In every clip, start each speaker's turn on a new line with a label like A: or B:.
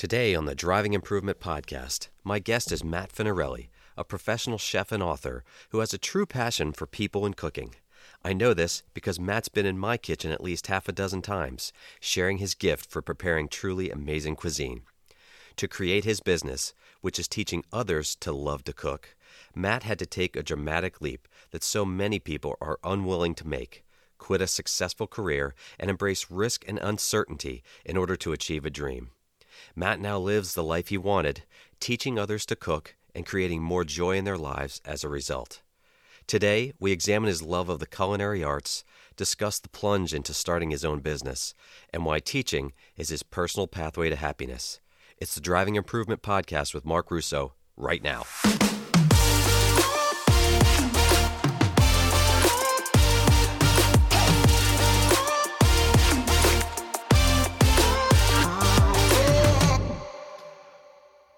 A: Today on the Driving Improvement Podcast, my guest is Matt Finarelli, a professional chef and author who has a true passion for people and cooking. I know this because Matt's been in my kitchen at least half a dozen times, sharing his gift for preparing truly amazing cuisine. To create his business, which is teaching others to love to cook, Matt had to take a dramatic leap that so many people are unwilling to make quit a successful career and embrace risk and uncertainty in order to achieve a dream. Matt now lives the life he wanted, teaching others to cook and creating more joy in their lives as a result. Today, we examine his love of the culinary arts, discuss the plunge into starting his own business, and why teaching is his personal pathway to happiness. It's the Driving Improvement Podcast with Mark Russo, right now.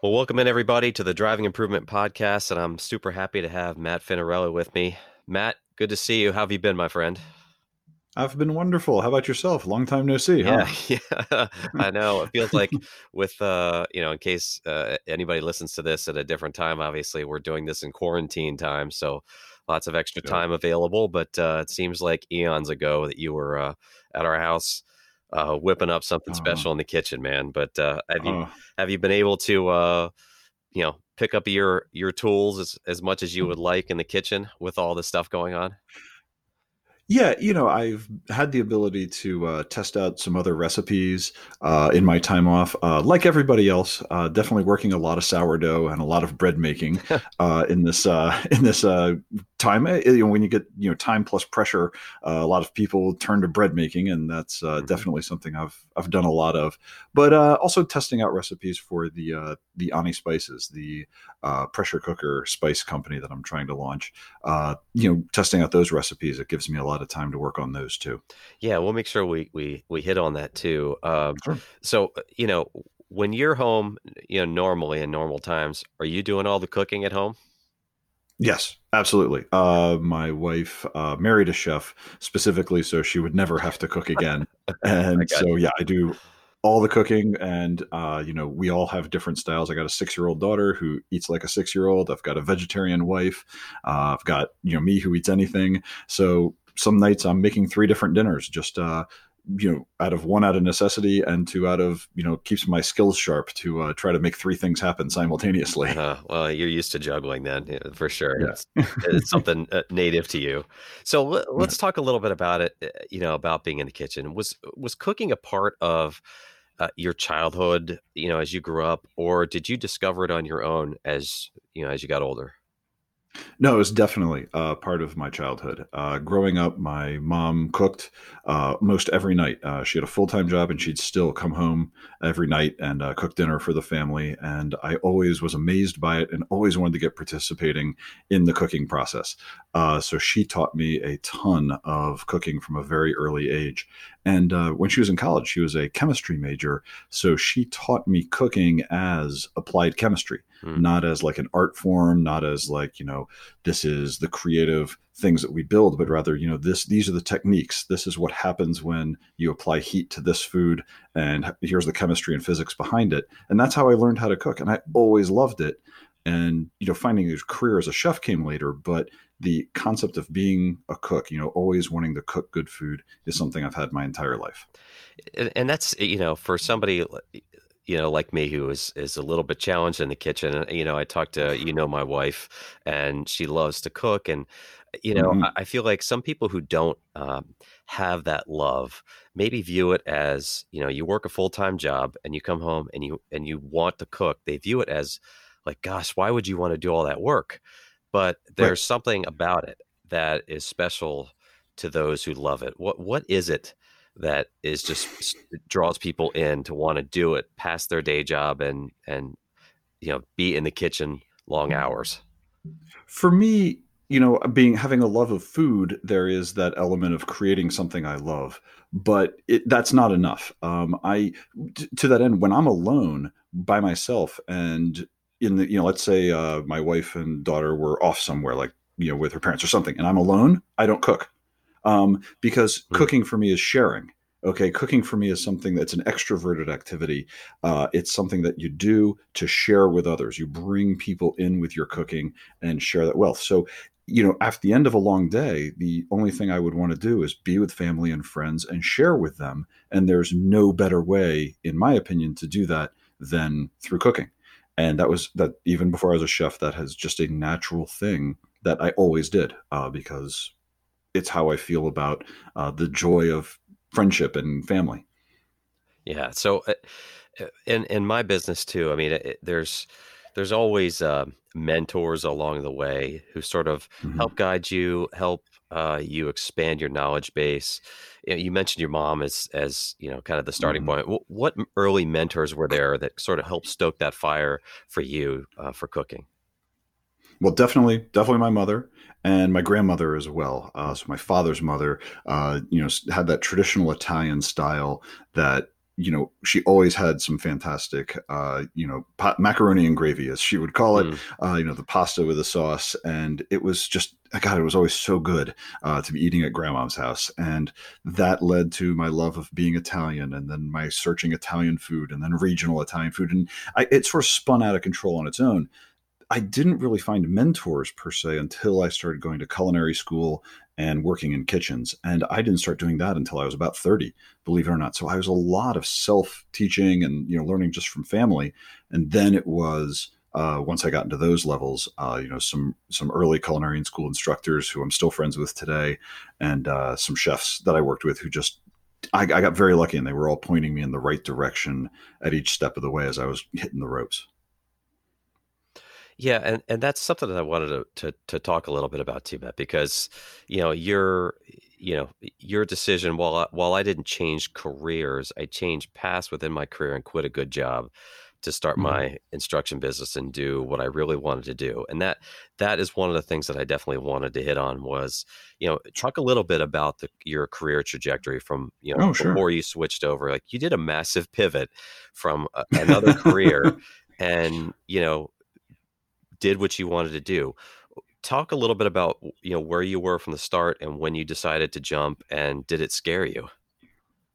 A: Well, welcome in everybody to the Driving Improvement Podcast, and I'm super happy to have Matt Finarelli with me. Matt, good to see you. How have you been, my friend?
B: I've been wonderful. How about yourself? Long time no see.
A: Yeah,
B: huh?
A: yeah. I know. It feels like with uh, you know, in case uh, anybody listens to this at a different time, obviously we're doing this in quarantine time, so lots of extra time available. But uh, it seems like eons ago that you were uh, at our house uh, whipping up something
B: Uh-huh.
A: special in the kitchen, man. But uh, have you
B: Uh,
A: have you been able to uh, you know pick up your your tools as, as much as you would like in the kitchen with all this stuff going on?
B: yeah, you know, I've had the ability to uh, test out some other recipes uh, in my time off. Uh, like everybody else, uh, definitely working a lot of sourdough and a lot of bread making uh, in this uh, in this uh, time. Uh, You know, when you get you know time plus pressure, uh, a lot of people turn to bread making, and that's uh,
A: Mhm.
B: definitely something I've I've done a lot of. But uh, also testing out recipes for the uh, the Ani Spices, the uh, pressure cooker spice company that I'm trying to launch. Uh, you know, testing out those recipes, it gives me a lot of time to work on those too.
A: Yeah, we'll make sure we we we hit on that too. Um,
B: Sure.
A: so you know, when you're home, you know, normally in normal times, are you doing all the cooking at home?
B: Yes, absolutely. Uh, my wife uh, married a chef specifically so she would never have to cook again, and so yeah, I do all the cooking. And uh, you know, we all have different styles. I got a six-year-old daughter who eats like a six-year-old. I've got a vegetarian wife. Uh, I've got you know me who eats anything. So some nights I'm making three different dinners, just uh, you know, out of one out of necessity, and two out of you know keeps my skills sharp to uh, try to make three things happen simultaneously.
A: Uh, well, you're used to juggling then, yeah, for sure.
B: Yeah.
A: It's, it's something uh, native to you. So let, let's talk a little bit about it. uh, You know, about being in the kitchen. Was was cooking a part of uh, your childhood? You know, as you grew up, or did you discover it on your own as you know as you got older?
B: No, it was definitely uh, part of my childhood. Uh, growing up, my mom cooked uh, most every night. Uh, she had a full time job, and she'd still come home every night and uh, cook dinner for the family. And I always was amazed by it, and always wanted to get participating in the cooking process. Uh, so she taught me a ton of cooking from a very early age. And uh, when she was in college, she was a chemistry major, so she taught me cooking as applied chemistry
A: Hmm.
B: not as like an art form, not as like, you know, this is the creative things that we build, but rather, you know, this these are the techniques. This is what happens when you apply heat to this food and here's the chemistry and physics behind it. And that's how I learned how to cook. And I always loved it. And, you know, finding a career as a chef came later, but the concept of being a cook, you know, always wanting to cook good food is something I've had my entire life.
A: and, that's you know for somebody you know like me who is is a little bit challenged in the kitchen you know i talked to you know my wife and she loves to cook and you know
B: Mhm.
A: I, I feel like some people who don't um, have that love maybe view it as you know you work a full-time job and you come home and you and you want to cook they view it as like gosh why would you want to do all that work? But there's something about it that is special to those who love it. What what is it that is just draws people in to want to do it past their day job and and you know be in the kitchen long hours?
B: For me, you know, being having a love of food, there is that element of creating something I love, but it, that's not enough. Um, I t- to that end, when I'm alone by myself, and in the you know, let's say uh, my wife and daughter were off somewhere, like you know, with her parents or something, and I'm alone, I don't cook um, because
A: Hmm.
B: cooking for me is sharing. Okay, cooking for me is something that's an extroverted activity. Uh, it's something that you do to share with others. You bring people in with your cooking and share that wealth. So, you know, after the end of a long day, the only thing I would want to do is be with family and friends and share with them. And there's no better way, in my opinion, to do that than through cooking. And that was that even before I was a chef, that has just a natural thing that I always did uh, because it's how I feel about uh, the joy of friendship and family.
A: Yeah. So, uh, uh, in in my business too, I mean, it, there's there's always uh, mentors along the way who sort of mm-hmm. help guide you, help uh, you expand your knowledge base. You, know, you, mentioned your mom as as you know, kind of the starting mm-hmm. point. What early mentors were there that sort of helped stoke that fire for you uh, for cooking?
B: Well, definitely, definitely my mother and my grandmother as well. Uh, so my father's mother, uh, you know, had that traditional Italian style that you know she always had some fantastic uh you know pot, macaroni and gravy as she would call it mm. uh you know the pasta with the sauce. And it was just god it was always so good uh to be eating at grandma's house. And that led to my love of being italian and then my searching italian food and then regional italian food. And I, it sort of spun out of control on its own. I didn't really find mentors per se until I started going to culinary school and working in kitchens. And I didn't start doing that until I was about 30, believe it or not. So I was a lot of self teaching and, you know, learning just from family. And then it was, uh, once I got into those levels, uh, you know, some some early culinary and school instructors who I'm still friends with today, and uh, some chefs that I worked with who just I, I, got very lucky, and they were all pointing me in the right direction at each step of the way as I was hitting the ropes.
A: Yeah, and, and that's something that I wanted to, to, to talk a little bit about too, Matt, because you know your you know your decision. While I, while I didn't change careers, I changed paths within my career and quit a good job to start mm-hmm. my instruction business and do what I really wanted to do. And that that is one of the things that I definitely wanted to hit on was you know talk a little bit about the, your career trajectory from you know oh, sure. before you switched over. Like you did a massive pivot from a, another career. and you know did what you wanted to do. Talk a little bit about you know where you were from the start and when you decided to jump, and did it scare you?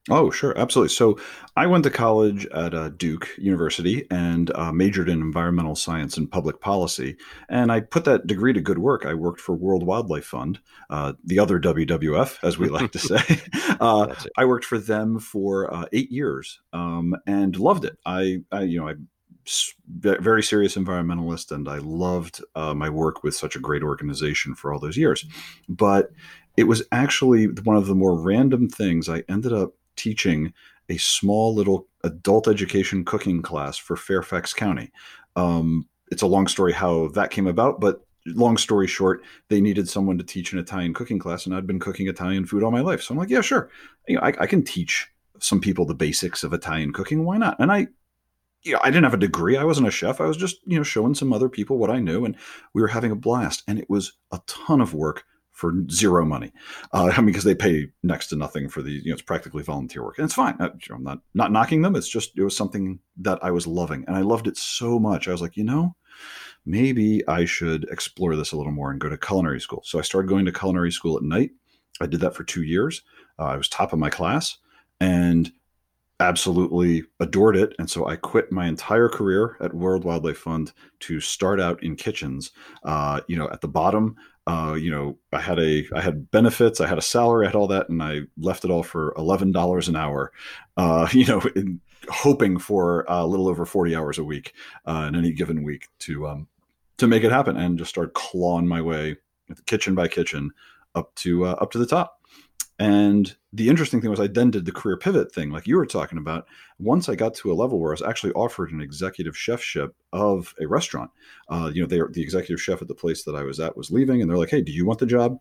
B: Oh, sure, absolutely. So, I went to college at uh, Duke University and uh, majored in environmental science and public policy. And I put that degree to good work. I worked for World Wildlife Fund, uh, the other WWF, as we like to say. Uh, I worked for them for uh, eight years um, and loved it. I, I, you know, I very serious environmentalist, and I loved uh, my work with such a great organization for all those years. But it was actually one of the more random things. I ended up teaching a small little adult education cooking class for Fairfax County. Um, it's a long story how that came about, but long story short, they needed someone to teach an Italian cooking class, and I'd been cooking Italian food all my life. So I'm like, yeah, sure, you know, I, I can teach some people the basics of Italian cooking. Why not? And I you know, I didn't have a degree. I wasn't a chef. I was just, you know, showing some other people what I knew, and we were having a blast. And it was a ton of work for zero money. Uh, I mean, because they pay next to nothing for the, you know, it's practically volunteer work, and it's fine. I, I'm not not knocking them. It's just it was something that I was loving, and I loved it so much. I was like, you know, maybe I should explore this a little more and go to culinary school. So I started going to culinary school at night. I did that for two years. Uh, I was top of my class, and absolutely adored it. And so I quit my entire career at World Wildlife Fund to start out in kitchens. Uh, you know, at the bottom, uh, you know, I had a I had benefits, I had a salary, I had all that, and I left it all for eleven dollars an hour. Uh, you know, in, hoping for a little over forty hours a week uh, in any given week to um, to make it happen, and just start clawing my way kitchen by kitchen up to uh, up to the top. And the interesting thing was, I then did the career pivot thing, like you were talking about. Once I got to a level where I was actually offered an executive chefship of a restaurant, uh, you know, they, the executive chef at the place that I was at was leaving, and they're like, "Hey, do you want the job?"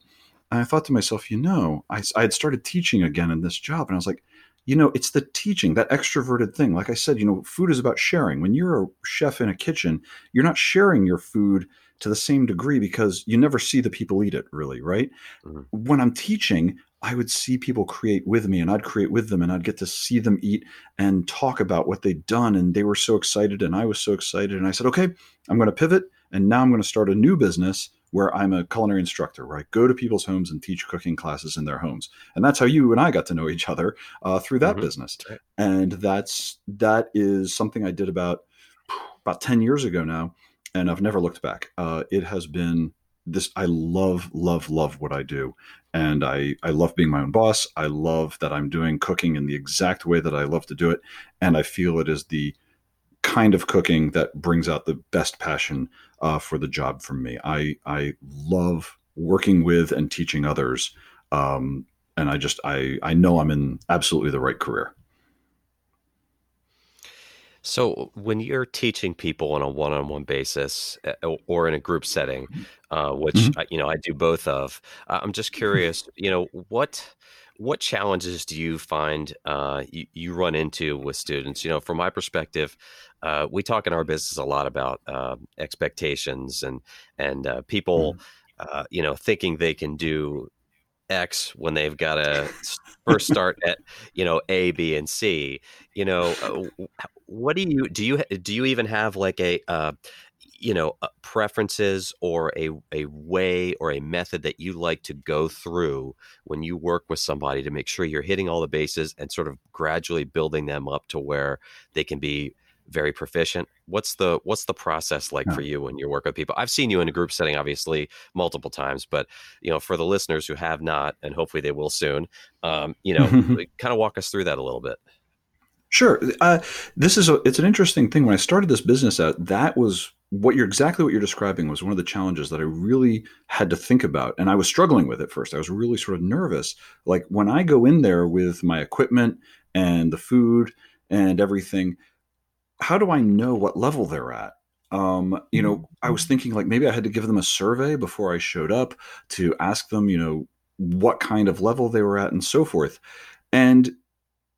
B: And I thought to myself, you know, I, I had started teaching again in this job, and I was like, you know, it's the teaching, that extroverted thing. Like I said, you know, food is about sharing. When you're a chef in a kitchen, you're not sharing your food to the same degree because you never see the people eat it really, right? Mm-hmm. When I'm teaching, I would see people create with me and I'd create with them and I'd get to see them eat and talk about what they'd done. And they were so excited and I was so excited. And I said, okay, I'm going to pivot and now I'm going to start a new business where I'm a culinary instructor, where I go to people's homes and teach cooking classes in their homes, and that's how you and I got to know each other uh, through that mm-hmm. business. And that's that is something I did about about ten years ago now, and I've never looked back. Uh, it has been this. I love, love, love what I do, and I I love being my own boss. I love that I'm doing cooking in the exact way that I love to do it, and I feel it is the kind of cooking that brings out the best passion uh, for the job from me. I I love working with and teaching others, um, and I just I I know I'm in absolutely the right career.
A: So, when you're teaching people on a one-on-one basis uh, or in a group setting, mm-hmm. uh, which mm-hmm. you know I do both of, uh, I'm just curious. You know what what challenges do you find uh, you, you, run into with students? You know, from my perspective, uh, we talk in our business a lot about uh, expectations and and uh, people, mm you know, thinking they can do X when they've got to first start at you know A, B, and C. You know, what do you do? You do you even have like a uh, you know uh, preferences or a a way or a method that you like to go through when you work with somebody to make sure you're hitting all the bases and sort of gradually building them up to where they can be very proficient what's the what's the process like yeah. for you when you work with people i've seen you in a group setting obviously multiple times but you know for the listeners who have not and hopefully they will soon um, you know kind of walk us through that a little bit
B: Sure. Uh, this is a, it's an interesting thing. When I started this business out, that was what you're exactly what you're describing was one of the challenges that I really had to think about. And I was struggling with it first. I was really sort of nervous. Like when I go in there with my equipment and the food and everything, how do I know what level they're at? Um, you know, I was mm-hmm. thinking like maybe I had to give them a survey before I showed up to ask them, you know, what kind of level they were at and so forth. And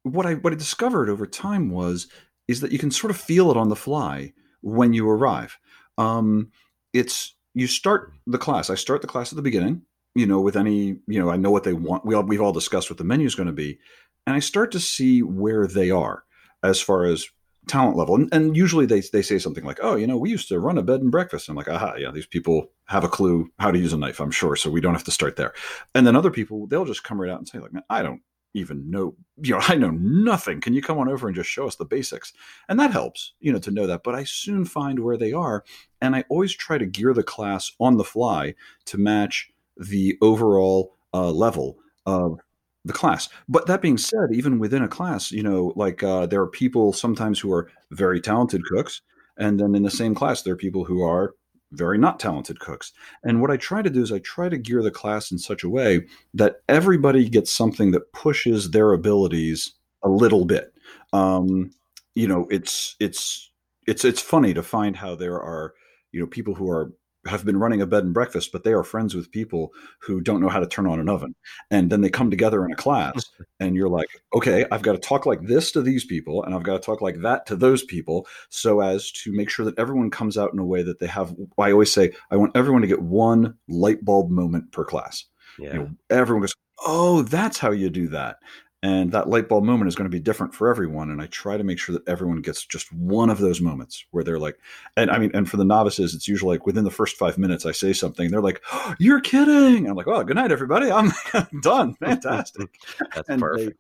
B: what I what I discovered over time was is that you can sort of feel it on the fly when you arrive. Um, it's you start the class. I start the class at the beginning. You know, with any you know, I know what they want. We all we've all discussed what the menu is going to be, and I start to see where they are as far as talent level. And, and, usually they, they say something like, oh, you know, we used to run a bed and breakfast. I'm like, aha, yeah, these people have a clue how to use a knife, I'm sure. So we don't have to start there. And then other people, they'll just come right out and say, like, man, I don't even know you know i know nothing can you come on over and just show us the basics and that helps you know to know that but i soon find where they are and i always try to gear the class on the fly to match the overall uh, level of the class but that being said even within a class you know like uh, there are people sometimes who are very talented cooks and then in the same class there are people who are very not talented cooks. And what I try to do is I try to gear the class in such a way that everybody gets something that pushes their abilities a little bit. Um, you know, it's it's it's it's funny to find how there are you know people who are have been running a bed and breakfast, but they are friends with people who don't know how to turn on an oven. And then they come together in a class, and you're like, okay, I've got to talk like this to these people, and I've got to talk like that to those people, so as to make sure that everyone comes out in a way that they have. I always say, I want everyone to get one light bulb moment per class. Yeah. You know, everyone goes, oh, that's how you do that and that light bulb moment is going to be different for everyone and i try to make sure that everyone gets just one of those moments where they're like and i mean and for the novices it's usually like within the first five minutes i say something they're like oh, you're kidding! I'm like oh good night everybody i'm done fantastic.
A: That's and perfect.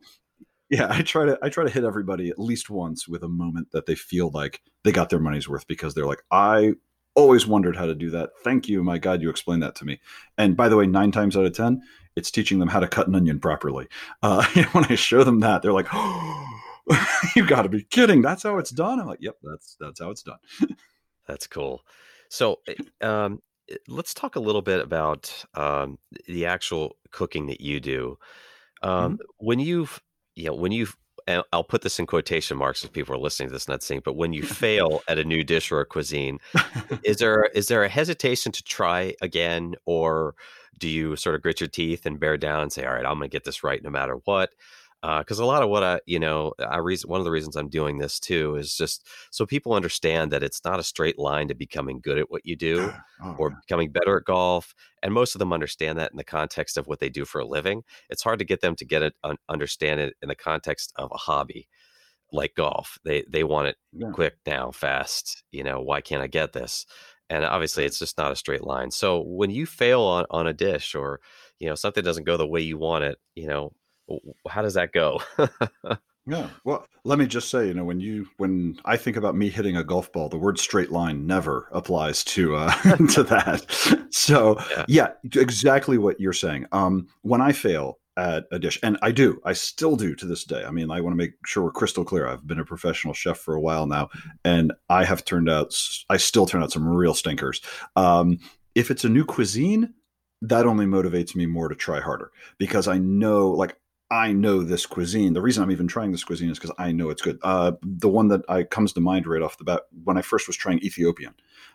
B: They, yeah i try to i try to hit everybody at least once with a moment that they feel like they got their money's worth because they're like i always wondered how to do that. Thank you my god you explained that to me. And by the way nine times out of ten it's teaching them how to cut an onion properly. Uh, when I show them that, they're like, oh, "You got to be kidding! That's how it's done." I'm like, "Yep, that's that's how it's done."
A: that's cool. So, eh, um, eh, let's talk a little bit about um, the actual cooking that you do. Um, mm-hmm. When you've, you know, when you've I'll put this in quotation marks if people are listening to this not seeing, but when you fail at a new dish or a cuisine, is there is there a hesitation to try again, or do you sort of grit your teeth and bear down and say, all right, I'm going to get this right no matter what? Because uh, a lot of what I, you know, I reason one of the reasons I'm doing this too is just so people understand that it's not a straight line to becoming good at what you do oh, or becoming better at golf. And most of them understand that in the context of what they do for a living. It's hard to get them to get it, un- understand it in the context of a hobby like golf. They they want it yeah. quick now, fast. You know, why can't I get this? and obviously it's just not a straight line. So when you fail on, on a dish or you know something doesn't go the way you want it, you know how does that go?
B: yeah. Well, let me just say, you know, when you when I think about me hitting a golf ball, the word straight line never applies to uh to that. So yeah. yeah, exactly what you're saying. Um when I fail, at a dish and i do i still do to this day i mean i want to make sure we're crystal clear i've been a professional chef for a while now and i have turned out i still turn out some real stinkers um, if it's a new cuisine that only motivates me more to try harder because i know like I know this cuisine. The reason I'm even trying this cuisine is because I know it's good. Uh, the one that I comes to mind right off the bat when I first was trying Ethiopian,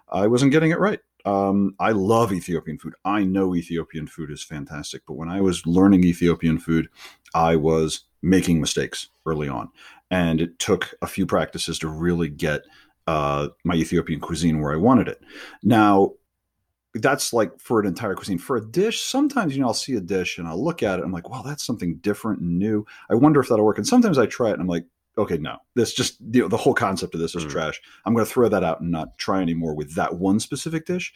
B: I wasn't getting it right. Um, I love Ethiopian food. I know Ethiopian food is fantastic, but when I was learning Ethiopian food, I was making mistakes early on, and it took a few practices to really get uh, my Ethiopian cuisine where I wanted it. Now, that's like for an entire cuisine. For a dish, sometimes you know I'll see a dish and I'll look at it. I'm like, wow, that's something different and new. I wonder if that'll work. And sometimes I try it and I'm like, okay, no, this just you know, the whole concept of this is mm. trash. I'm going to throw that out and not try anymore with that one specific dish.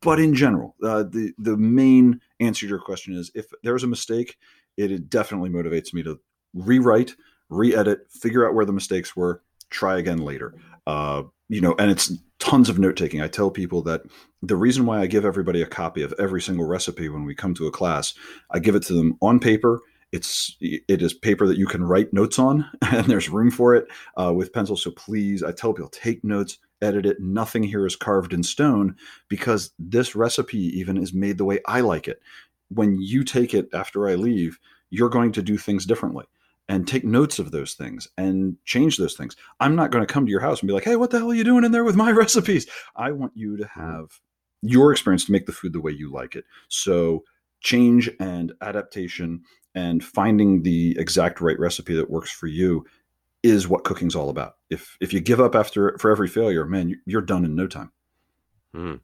B: But in general, uh, the the main answer to your question is if there's a mistake, it, it definitely motivates me to rewrite, re-edit, figure out where the mistakes were, try again later. Uh, you know, and it's tons of note taking. I tell people that the reason why I give everybody a copy of every single recipe when we come to a class, I give it to them on paper it's it is paper that you can write notes on, and there's room for it uh, with pencil. So please, I tell people take notes, edit it. Nothing here is carved in stone because this recipe even is made the way I like it. When you take it after I leave, you're going to do things differently and take notes of those things and change those things. I'm not going to come to your house and be like, "Hey, what the hell are you doing in there with my recipes?" I want you to mm-hmm. have your experience to make the food the way you like it. So change and adaptation and finding the exact right recipe that works for you is what cooking's all about. If if you give up after for every failure, man, you're done in no time.
A: Mm.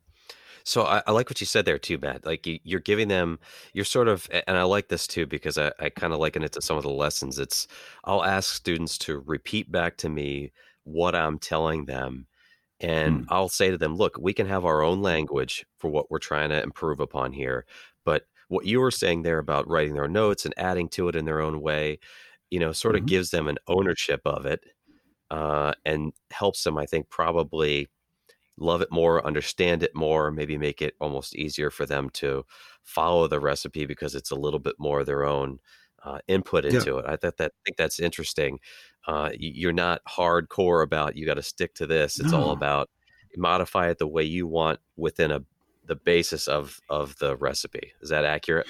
A: So I, I, like what you said there too, Matt. Like you, are giving them, you're sort of, and I like this too because I, I kind of liken it to some of the lessons. It's I'll ask students to repeat back to me what I'm telling them, and mm. I'll say to them, look, we can have our own language for what we're trying to improve upon here, but what you were saying there about writing their notes and adding to it in their own way, you know, sort mm-hmm. of gives them an ownership of it uh, and helps them, I think, probably love it more, understand it more, maybe make it almost easier for them to follow the recipe because it's a little bit more their own uh, input into yeah. it. I thought that I think that's interesting. Uh, you're not hardcore about you got to stick to this. It's no. all about modify it the way you want within a the basis of of the recipe. Is that accurate?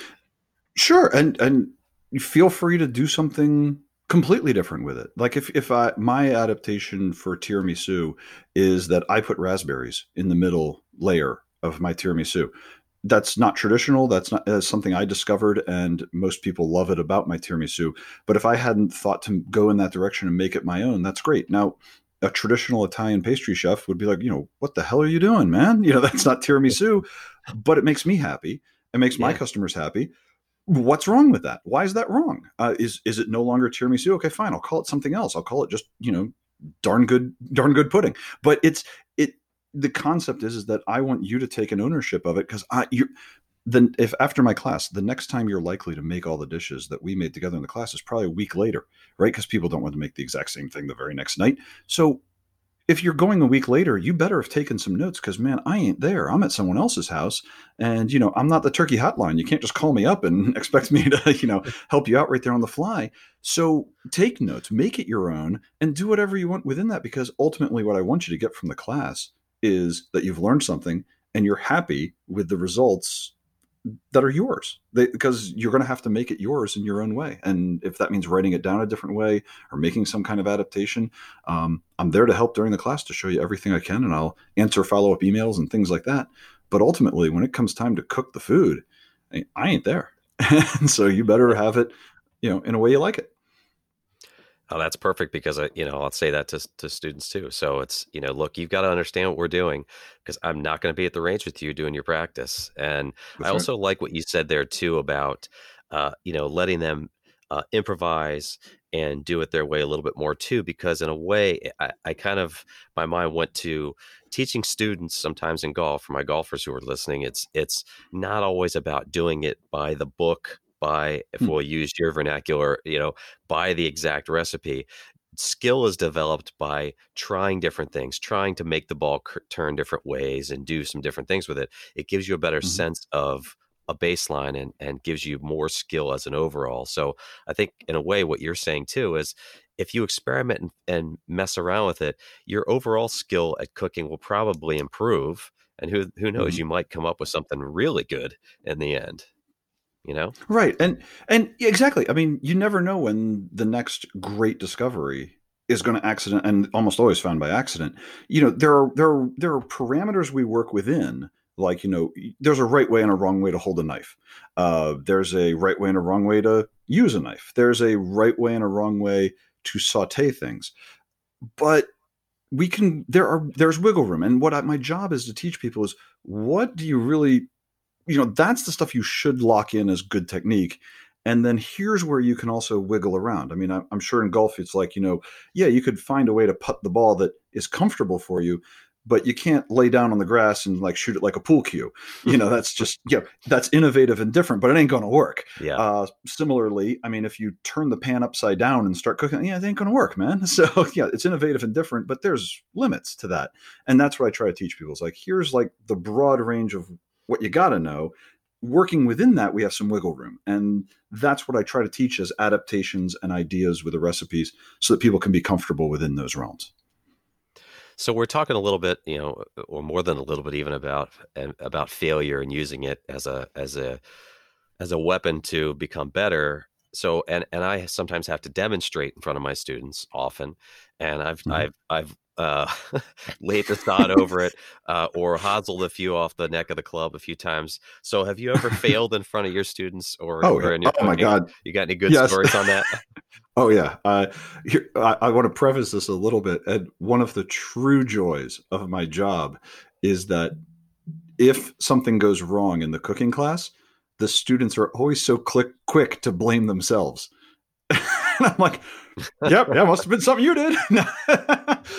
B: Sure, and and you feel free to do something completely different with it. Like if if I my adaptation for tiramisu is that I put raspberries in the middle layer of my tiramisu. That's not traditional. That's not that's something I discovered, and most people love it about my tiramisu. But if I hadn't thought to go in that direction and make it my own, that's great. Now, a traditional Italian pastry chef would be like, you know, what the hell are you doing, man? You know, that's not tiramisu, but it makes me happy. It makes yeah. my customers happy. What's wrong with that? Why is that wrong? Uh, is is it no longer tiramisu? Okay, fine. I'll call it something else. I'll call it just you know, darn good, darn good pudding. But it's it. The concept is is that I want you to take an ownership of it because I you then if after my class the next time you're likely to make all the dishes that we made together in the class is probably a week later right because people don't want to make the exact same thing the very next night so if you're going a week later you better have taken some notes because man i ain't there. I'm at someone else's house and you know i'm not the turkey hotline. You can't just call me up and expect me to you know help you out right there on the fly. So take notes make it your own and do whatever you want within that because ultimately what i want you to get from the class is that you've learned something and you're happy with the results that are yours. They, because you're going to have to make it yours in your own way. And if that means writing it down a different way or making some kind of adaptation um, i'm there to help during the class to show you everything i can and i'll answer follow-up emails and things like that. But ultimately when it comes time to cook the food i ain't there. And so you better have it you know in a way you like it
A: Oh, that's perfect because I, you know, I'll say that to to students too. So it's, you know, look, you've got to understand what we're doing because I'm not going to be at the range with you doing your practice. And that's I also like what you said there too about, uh, you know, letting them uh, improvise and do it their way a little bit more too because in a way I, I, kind of my mind went to teaching students sometimes in golf for my golfers who are listening it's it's not always about doing it by the book by if hmm. we'll use your vernacular you know by the exact recipe skill is developed by trying different things trying to make the ball turn different ways and do some different things with it it gives you a better mm-hmm. sense of a baseline and and gives you more skill as an overall. So I think in a way what you're saying too is if you experiment and, and mess around with it, your overall skill at cooking will probably improve. And who who knows, mm-hmm. you might come up with something really good in the end. You know,
B: right? And and exactly. I mean, you never know when the next great discovery is going to accident and almost always found by accident. You know, there are there are there are parameters we work within like you know there's a right way and a wrong way to hold a knife uh, there's a right way and a wrong way to use a knife there's a right way and a wrong way to saute things but we can there are there's wiggle room and what I, my job is to teach people is what do you really you know that's the stuff you should lock in as good technique and then here's where you can also wiggle around i mean i'm sure in golf it's like you know yeah you could find a way to putt the ball that is comfortable for you but you can't lay down on the grass and like shoot it like a pool cue. You know, that's just yeah, that's innovative and different, but it ain't going to work.
A: Yeah. Uh,
B: similarly, I mean, if you turn the pan upside down and start cooking, yeah, it ain't going to work, man. So yeah, it's innovative and different, but there's limits to that, and that's what I try to teach people. Is like here's like the broad range of what you got to know. Working within that, we have some wiggle room, and that's what I try to teach as adaptations and ideas with the recipes, so that people can be comfortable within those realms.
A: So we're talking a little bit, you know, or more than a little bit, even about about failure and using it as a as a as a weapon to become better. So and and I sometimes have to demonstrate in front of my students often, and I've mm-hmm. I've I've uh, laid the sod over it uh, or hoselled a few off the neck of the club a few times. So have you ever failed in front of your students or,
B: oh,
A: or
B: oh my god,
A: you got any good yes. stories on that?
B: Oh yeah, uh, here, I, I, want to preface this a little bit. And one of the true joys of my job is that if something goes wrong in the cooking class, the students are always so click quick to blame themselves. and I'm like, "Yep, yeah, must have been something you did."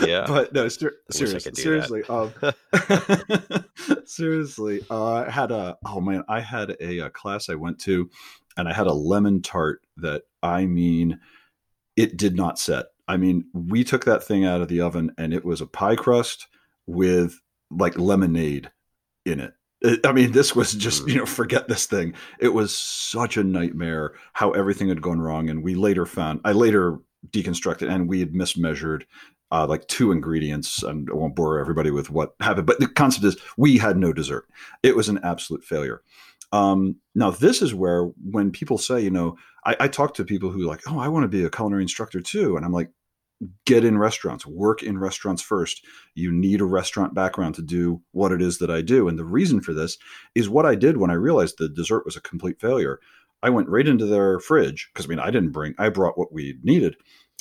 A: Yeah,
B: but no, ser- seriously, seriously, um, seriously, uh, I had a oh man, I had a, a class I went to, and I had a lemon tart that I mean it did not set. I mean, we took that thing out of the oven and it was a pie crust with like lemonade in it. it. I mean, this was just, you know, forget this thing. It was such a nightmare how everything had gone wrong. And we later found, I later deconstructed and we had mismeasured uh, like two ingredients. And I won't bore everybody with what happened, but the concept is we had no dessert. It was an absolute failure. Um, now, this is where when people say, you know, I, I talk to people who like, oh, I want to be a culinary instructor too, and I'm like, get in restaurants, work in restaurants first. You need a restaurant background to do what it is that I do. And the reason for this is what I did when I realized the dessert was a complete failure. I went right into their fridge because I mean, I didn't bring, I brought what we needed.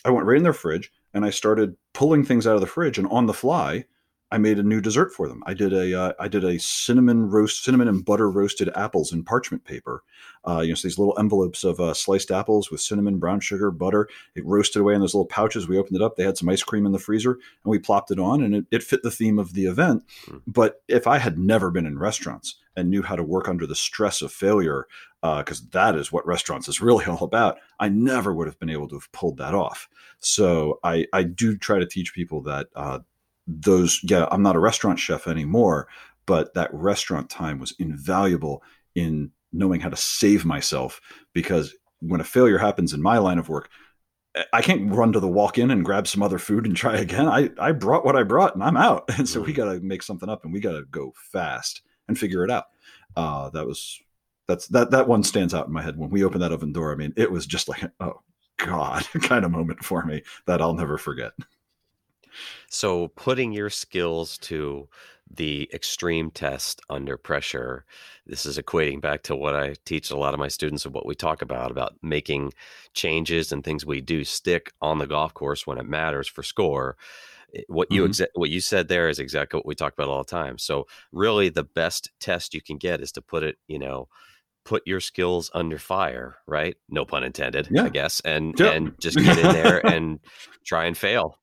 B: I went right in their fridge and I started pulling things out of the fridge and on the fly, I made a new dessert for them. I did a uh, I did a cinnamon roast cinnamon and butter roasted apples in parchment paper. Uh, you know, so these little envelopes of uh, sliced apples with cinnamon, brown sugar, butter. It roasted away in those little pouches. We opened it up. They had some ice cream in the freezer, and we plopped it on, and it, it fit the theme of the event. Mm. But if I had never been in restaurants and knew how to work under the stress of failure, because uh, that is what restaurants is really all about, I never would have been able to have pulled that off. So I I do try to teach people that uh, those yeah i'm not a restaurant chef anymore but that restaurant time was invaluable in knowing how to save myself because when a failure happens in my line of work i can't run to the walk-in and grab some other food and try again i i brought what i brought and i'm out and so we mm. got to make something up and we got to go fast and figure it out. Uh that was that's that that one stands out in my head. When we opened that oven door i mean it was just like oh god kind of moment for me that i'll never forget.
A: So putting your skills to the extreme test under pressure, this is equating back to what I teach a lot of my students and what we talk about about making changes and things we do stick on the golf course when it matters for score. What you mm-hmm. exa- what you said there is exactly what we talk about all the time. So really, the best test you can get is to put it, you know, put your skills under fire, right? No pun intended,
B: Yeah.
A: I guess, and
B: Yeah.
A: and just get in there and try and fail.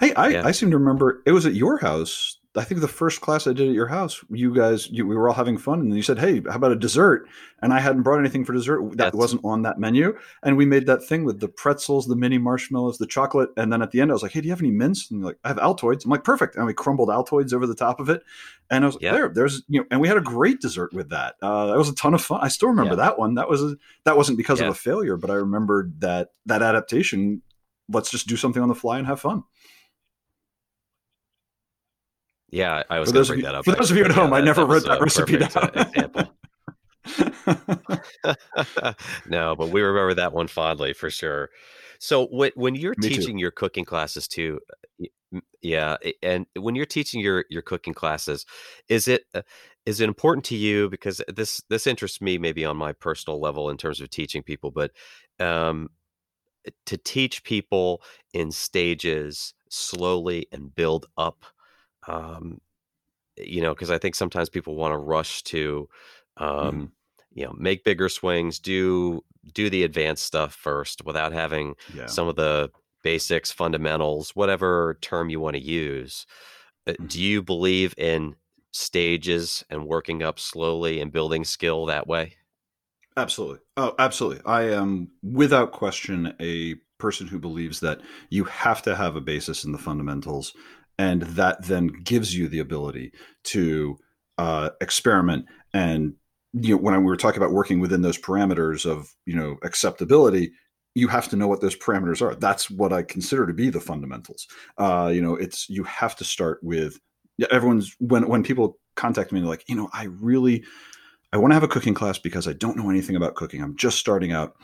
B: Hey, I,
A: Yeah.
B: I seem to remember it was at your house. I think the first class I did at your house, you guys, you, we were all having fun, and you said, "Hey, how about a dessert?" And I hadn't brought anything for dessert that
A: That's-
B: wasn't on that menu, and we made that thing with the pretzels, the mini marshmallows, the chocolate, and then at the end, I was like, "Hey, do you have any mints?" And you're like, "I have Altoids." I'm like, "Perfect," and we crumbled Altoids over the top of it, and I was like,
A: Yeah.
B: "There, there's you know," and we had a great dessert with that. Uh, that was a ton of fun. I still remember
A: Yeah.
B: that one. That was a, that wasn't because
A: Yeah.
B: of a failure, but I remembered that that adaptation. Let's just do something on the fly and have fun.
A: Yeah, I was going to bring
B: you-
A: that up.
B: for those of you at
A: actually.
B: home, I never wrote that recipe down.
A: no, but we remember that one fondly for sure. So when when you're
B: Me too.
A: teaching your cooking classes too, yeah, and when you're teaching your your cooking classes, is it uh, it important to you because this this interests me maybe on my personal level in terms of teaching people, but um, to teach people in stages slowly and build up um, you know because i think sometimes people want to rush to um, you know make bigger swings do do the advanced stuff first without having
B: yeah.
A: some of the basics fundamentals whatever term you want to use
B: Mhm.
A: do you believe in stages and working up slowly and building skill that way
B: Absolutely. Oh, absolutely. I am without question a person who believes that you have to have a basis in the fundamentals, and that then gives you the ability to uh, experiment. And you know, when we were talking about working within those parameters of you know acceptability, you have to know what those parameters are. That's what I consider to be the fundamentals. Uh, you know, it's you have to start with. Everyone's when when people contact me, they're like, you know, I really I want to have a cooking class because I don't know anything about cooking. I'm just starting out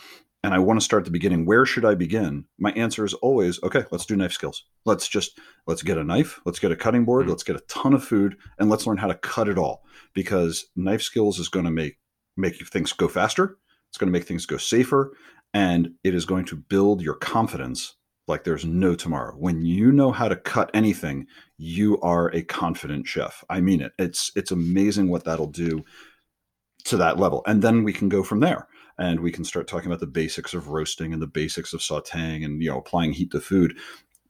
B: and I want to start at the beginning. Where should I begin? My answer is always, okay, let's do knife skills. Let's just let's get a knife, let's get a cutting board,
A: Mhm.
B: let's get a ton of food and let's learn how to cut it all because knife skills is going to make make things go faster. It's going to make things go safer and it is going to build your confidence like there's no tomorrow. When you know how to cut anything, you are a confident chef. I mean it. It's it's amazing what that'll do to that level. And then we can go from there and we can start talking about the basics of roasting and the basics of sauteing and you know applying heat to food.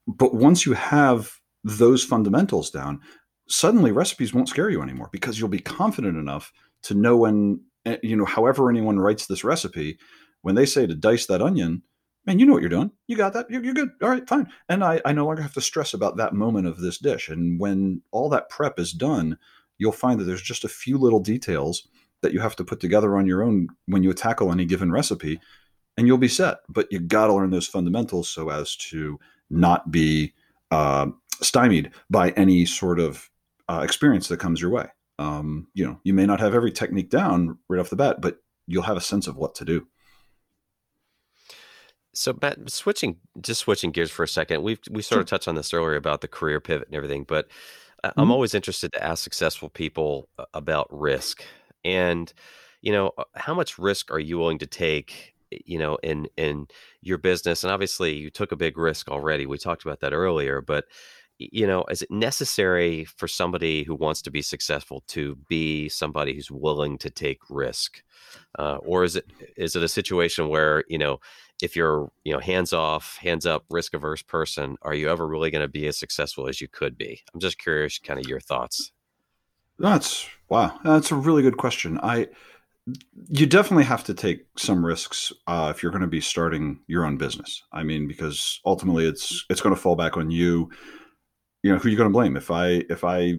B: But once you have those fundamentals down, suddenly recipes won't scare you anymore because you'll be confident enough to know when eh, you know however anyone writes this recipe when they say to dice that onion man you know what you're doing. You got that. You're, you're good. All right fine. And I, I no longer have to stress about that moment of this dish. And when all that prep is done you'll find that there's just a few little details that you have to put together on your own when you tackle any given recipe and you'll be set. But you got to learn those fundamentals so as to not be uh, stymied by any sort of uh, experience that comes your way. Um, you know you may not have every technique down right off the bat but you'll have a sense of what to do.
A: So, Matt, switching just switching gears for a second, we've we sort of touched on this earlier about the career pivot and everything, but I- I'm
B: Mhm.
A: always interested to ask successful people about risk and you know uh, how much risk are you willing to take you know in in your business? And obviously you took a big risk already we talked about that earlier but you know is it necessary for somebody who wants to be successful to be somebody who's willing to take risk? Uh, or is it is it a situation where you know if you're you know hands off hands up risk averse person are you ever really going to be as successful as you could be? I'm just curious kind of your thoughts
B: That's wow. That's a really good question. I you definitely have to take some risks uh, if you're going to be starting your own business. I mean, because ultimately it's it's going to fall back on you. You know, who are you going to blame if I if I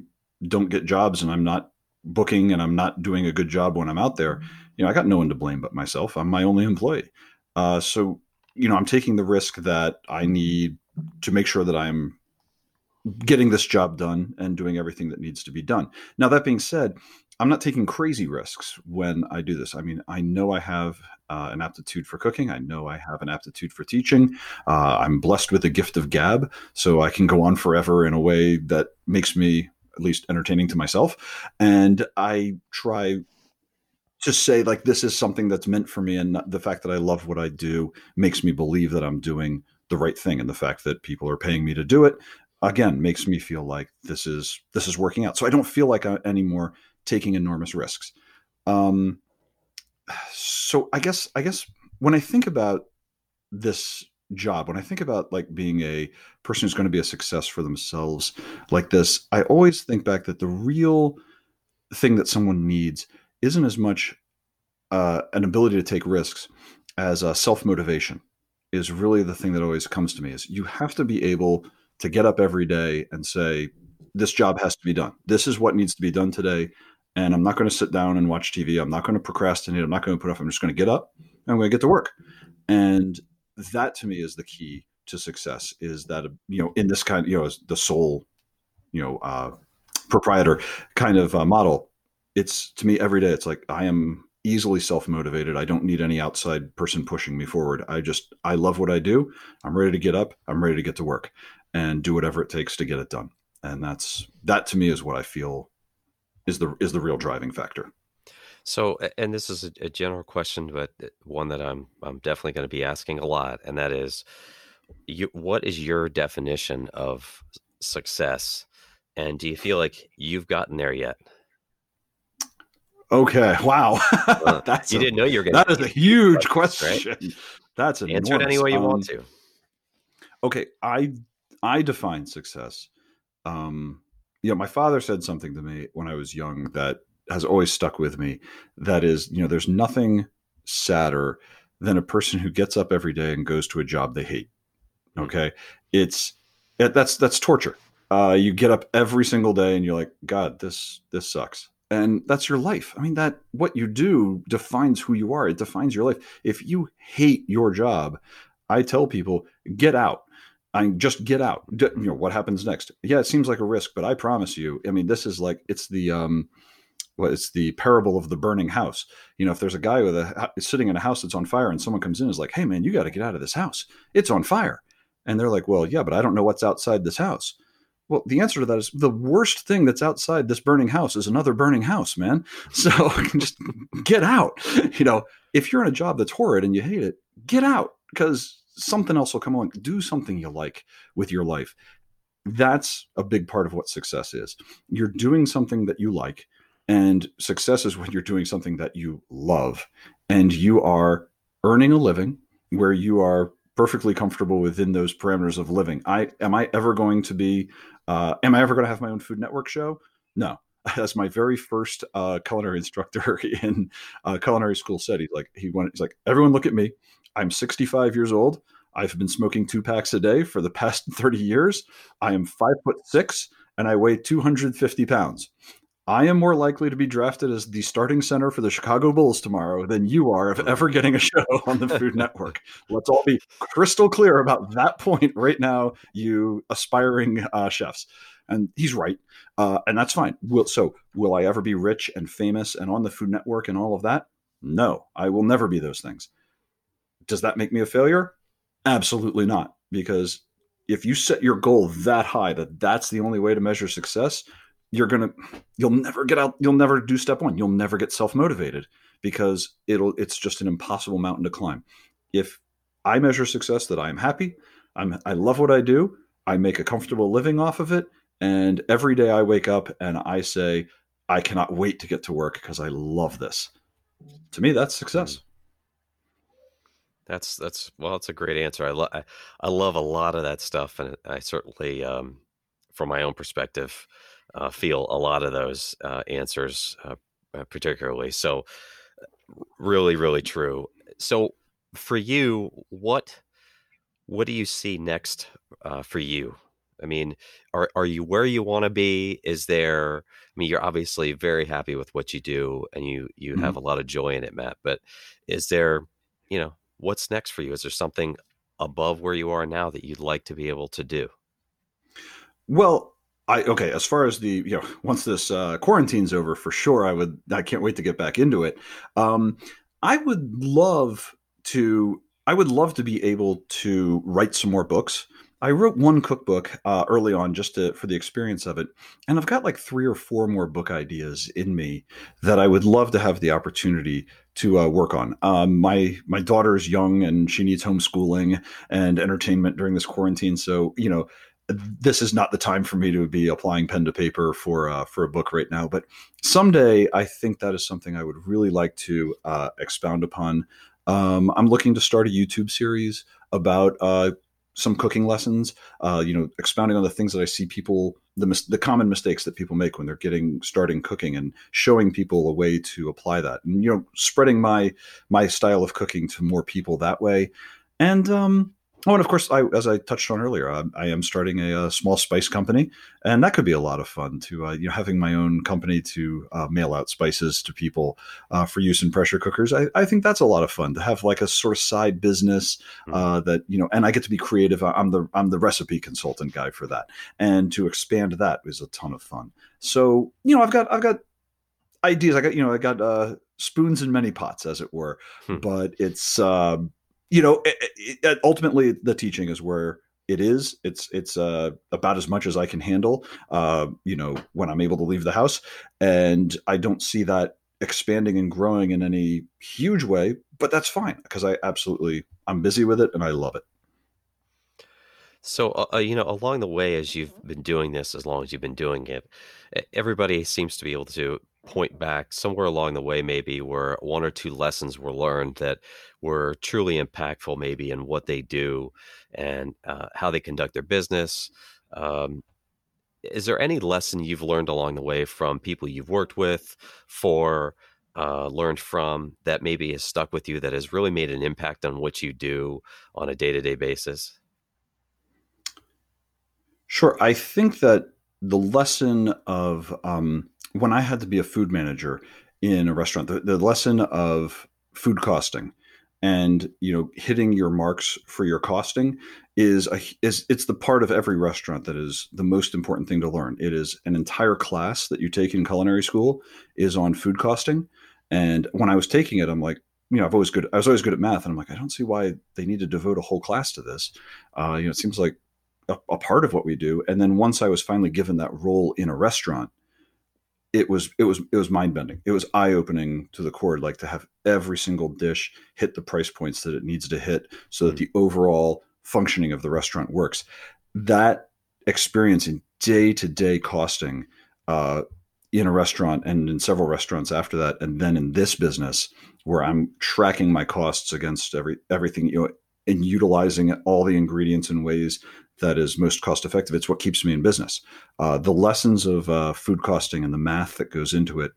B: don't get jobs and I'm not booking and I'm not doing a good job when I'm out there? You know, I got no one to blame but myself. I'm my only employee. Uh, so you know, I'm taking the risk that I need to make sure that I'm getting this job done and doing everything that needs to be done. Now, that being said, I'm not taking crazy risks when I do this. I mean, I know I have uh, an aptitude for cooking. I know I have an aptitude for teaching. Uh, I'm blessed with the gift of gab, so I can go on forever in a way that makes me at least entertaining to myself. And I try to say like this is something that's meant for me, and the fact that I love what I do makes me believe that I'm doing the right thing, and the fact that people are paying me to do it again makes me feel like this is this is working out. So I don't feel like I, anymore taking enormous risks. Um, so I guess I guess when I think about this job, when I think about like being a person who's going to be a success for themselves like this, I always think back that the real thing that someone needs isn't as much uh, an ability to take risks as a self motivation is really the thing that always comes to me is you have to be able to get up every day and say this job has to be done. This is what needs to be done today and i'm not going to sit down and watch tv i'm not going to procrastinate. I'm not going to put off. I'm just going to get up and i'm going to get to work. And that to me is the key to success is that you know in this kind of you know the sole you know uh, proprietor kind of uh, model it's to me every day it's like i am easily self-motivated. I don't need any outside person pushing me forward. I just i love what i do. I'm ready to get up. I'm ready to get to work and do whatever it takes to get it done and that's that to me is what i feel is the is the real driving factor
A: so and this is a, a general question but one that i'm i'm definitely going to be asking a lot and that is you, what is your definition of success and do you feel like you've gotten there yet
B: Okay. Wow.
A: That's you a, didn't know you were going.
B: That is a huge question. Right? That's an
A: answer it any way you um, want to.
B: Okay, I I define success. Um, you know, my father said something to me when I was young that has always stuck with me. That is, you know, there's nothing sadder than a person who gets up every day and goes to a job they hate. Hmm. Okay, it's it, that's that's torture. Uh, you get up every single day and you're like, God, this this sucks and that's your life i mean that what you do defines who you are it defines your life if you hate your job i tell people get out i just get out you know what happens next yeah it seems like a risk but i promise you i mean this is like it's the um well, it's the parable of the burning house. You know, if there's a guy with a sitting in a house that's on fire, and someone comes in and is like, "Hey, man, you got to get out of this house. It's on fire," and they're like, "Well, yeah, but I don't know what's outside this house." Well, the answer to that is the worst thing that's outside this burning house is another burning house, man. So just get out. You know, if you're in a job that's horrid and you hate it, get out because something else will come along. Do something you like with your life. That's a big part of what success is. You're doing something that you like, and success is when you're doing something that you love and you are earning a living where you are perfectly comfortable within those parameters of living. I am I ever going to be uh, am I ever going to have my own Food Network show? No. As my very first uh, culinary instructor in uh, culinary school said, he's like, he went, he's like, everyone look at me. I'm 65 years old. I've been smoking two packs a day for the past 30 years. I am five foot six and I weigh 250 pounds. I am more likely to be drafted as the starting center for the Chicago Bulls tomorrow than you are of ever getting a show on the Food Network. Let's all be crystal clear about that point right now, you aspiring uh, chefs. And he's right, uh, and that's fine. Will, so, will I ever be rich and famous and on the Food Network and all of that? No, I will never be those things. Does that make me a failure? Absolutely not. Because if you set your goal that high that that's the only way to measure success, you're gonna you'll never get out you'll never do step one you'll never get self-motivated because it'll it's just an impossible mountain to climb if i measure success that i'm happy i'm i love what i do i make a comfortable living off of it and every day i wake up and i say i cannot wait to get to work because i love this to me that's success
A: that's that's well that's a great answer i love I, I love a lot of that stuff and i certainly um from my own perspective uh, feel a lot of those uh, answers, uh, uh particularly. So, really, really true. So, for you, what what do you see next uh, for you? I mean, are are you where you want to be? Is there? I mean, you're obviously very happy with what you do, and you you mm-hmm. have a lot of joy in it, Matt. But is there, you know, what's next for you? Is there something above where you are now that you'd like to be able to do?
B: Well, I okay. As far as the you know, once this uh, quarantine's over, for sure, I would. I can't wait to get back into it. Um, I would love to. I would love to be able to write some more books. I wrote one cookbook uh, early on just to, for the experience of it, and I've got like three or four more book ideas in me that I would love to have the opportunity to uh, work on. Um, my my daughter is young and she needs homeschooling and entertainment during this quarantine, so you know this is not the time for me to be applying pen to paper for uh, for a book right now. But someday, I think that is something I would really like to uh, expound upon. Um, I'm looking to start a YouTube series about uh, some cooking lessons. Uh, you know, expounding on the things that I see people the mis- the common mistakes that people make when they're getting starting cooking, and showing people a way to apply that, and you know, spreading my my style of cooking to more people that way. And um, Oh, and of course, I, as I touched on earlier, I, I am starting a, a, small spice company, and that could be a lot of fun to uh, you know having my own company to uh, mail out spices to people uh, for use in pressure cookers. I, I, think that's a lot of fun to have like a sort of side business mm-hmm. that you know, and I get to be creative. I'm the I'm the recipe consultant guy for that, and to expand that is a ton of fun. So you know, I've got I've got ideas. I got you know I got uh, spoons in many pots, as it were, hmm. but it's. Uh, you know, it, it, ultimately the teaching is where it is. It's it's uh, about as much as I can handle. Uh, you know, when I'm able to leave the house, and I don't see that expanding and growing in any huge way. But that's fine because I absolutely I'm busy with it and I love it.
A: So, uh, uh, you know, along the way, as you've been doing this, as long as you've been doing it, everybody seems to be able to point back somewhere along the way, maybe where one or two lessons were learned that were truly impactful, maybe in what they do and uh, how they conduct their business. Um, is there any lesson you've learned along the way from people you've worked with, for uh, learned from that maybe has stuck with you that has really made an impact on what you do on a day to day basis?
B: Sure. I think that the lesson of um, when I had to be a food manager in a restaurant, the, the lesson of food costing and you know hitting your marks for your costing is a, is it's the part of every restaurant that is the most important thing to learn. It is an entire class that you take in culinary school is on food costing. And when I was taking it, I'm like, you know, I've always good. I was always good at math, and I'm like, I don't see why they need to devote a whole class to this. Uh, you know, it seems like a, a part of what we do. And then once I was finally given that role in a restaurant, it was it was it was mind bending. It was eye opening to the core, like to have every single dish hit the price points that it needs to hit, so that mm-hmm. the overall functioning of the restaurant works. That experience in day to day costing uh, in a restaurant and in several restaurants after that, and then in this business where I'm tracking my costs against every everything you know and utilizing all the ingredients in ways that is most cost effective. It's what keeps me in business. Uh, the lessons of uh, food costing and the math that goes into it